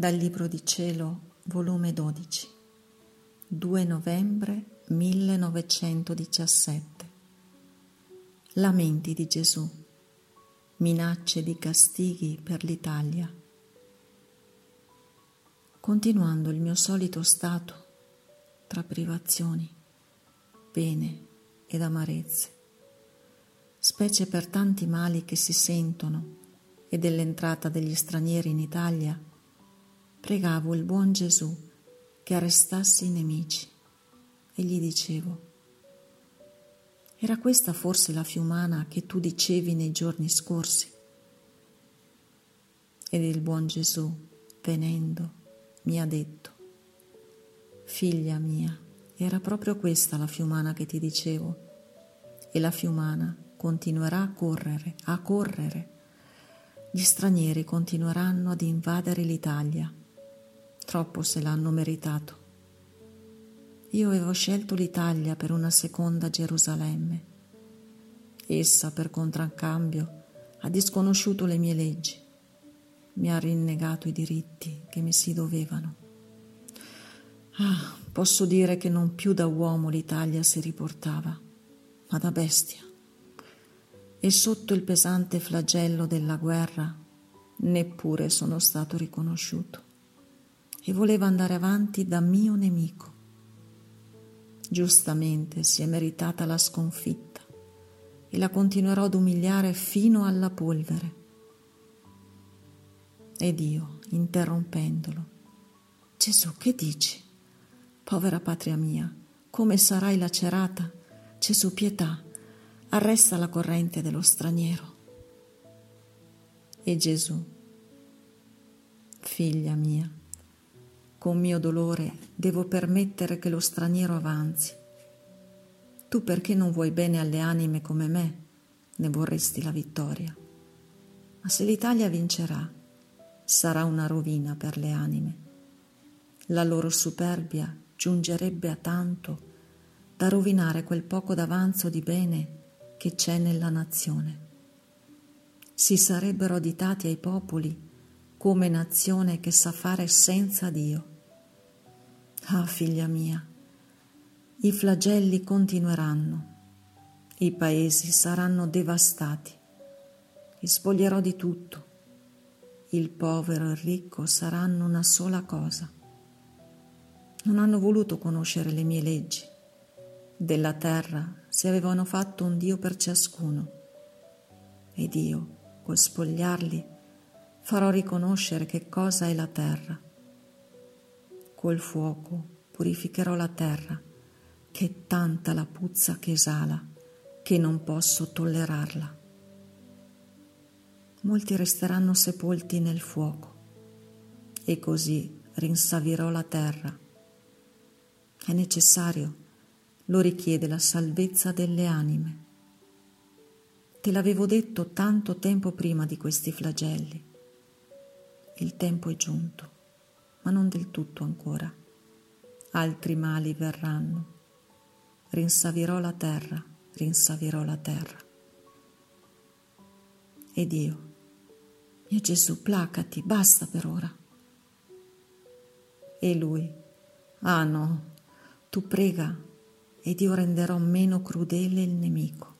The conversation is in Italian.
Dal Libro di Cielo, volume 12, 2 novembre 1917. Lamenti di Gesù, minacce di castighi per l'Italia. Continuando il mio solito stato tra privazioni, pene ed amarezze, specie per tanti mali che si sentono e dell'entrata degli stranieri in Italia, pregavo il buon Gesù che arrestasse i nemici e gli dicevo, era questa forse la fiumana che tu dicevi nei giorni scorsi? Ed il buon Gesù, venendo, mi ha detto, figlia mia, era proprio questa la fiumana che ti dicevo, e la fiumana continuerà a correre, a correre. Gli stranieri continueranno ad invadere l'Italia troppo se l'hanno meritato. Io avevo scelto l'Italia per una seconda Gerusalemme. Essa, per contraccambio, ha disconosciuto le mie leggi, mi ha rinnegato i diritti che mi si dovevano. Ah, posso dire che non più da uomo l'Italia si riportava, ma da bestia. E sotto il pesante flagello della guerra neppure sono stato riconosciuto e voleva andare avanti da mio nemico. Giustamente si è meritata la sconfitta e la continuerò ad umiliare fino alla polvere. Ed io, interrompendolo, Gesù, che dici? Povera patria mia, come sarai lacerata? Gesù, pietà, arresta la corrente dello straniero. E Gesù, figlia mia, con mio dolore devo permettere che lo straniero avanzi. Tu perché non vuoi bene alle anime come me, ne vorresti la vittoria. Ma se l'Italia vincerà, sarà una rovina per le anime. La loro superbia giungerebbe a tanto da rovinare quel poco d'avanzo di bene che c'è nella nazione. Si sarebbero additati ai popoli come nazione che sa fare senza Dio. Ah, figlia mia, i flagelli continueranno, i paesi saranno devastati, li spoglierò di tutto, il povero e il ricco saranno una sola cosa. Non hanno voluto conoscere le mie leggi. Della terra si avevano fatto un Dio per ciascuno. Ed io, col spogliarli, farò riconoscere che cosa è la terra. Col fuoco purificherò la terra, che è tanta la puzza che esala, che non posso tollerarla. Molti resteranno sepolti nel fuoco, e così rinsavirò la terra. È necessario, lo richiede la salvezza delle anime. Te l'avevo detto tanto tempo prima di questi flagelli il tempo è giunto, ma non del tutto ancora. Altri mali verranno. Rinsavirò la terra, rinsavirò la terra. Ed io, mio Gesù, placati, basta per ora. E lui, ah no, tu prega ed io renderò meno crudele il nemico.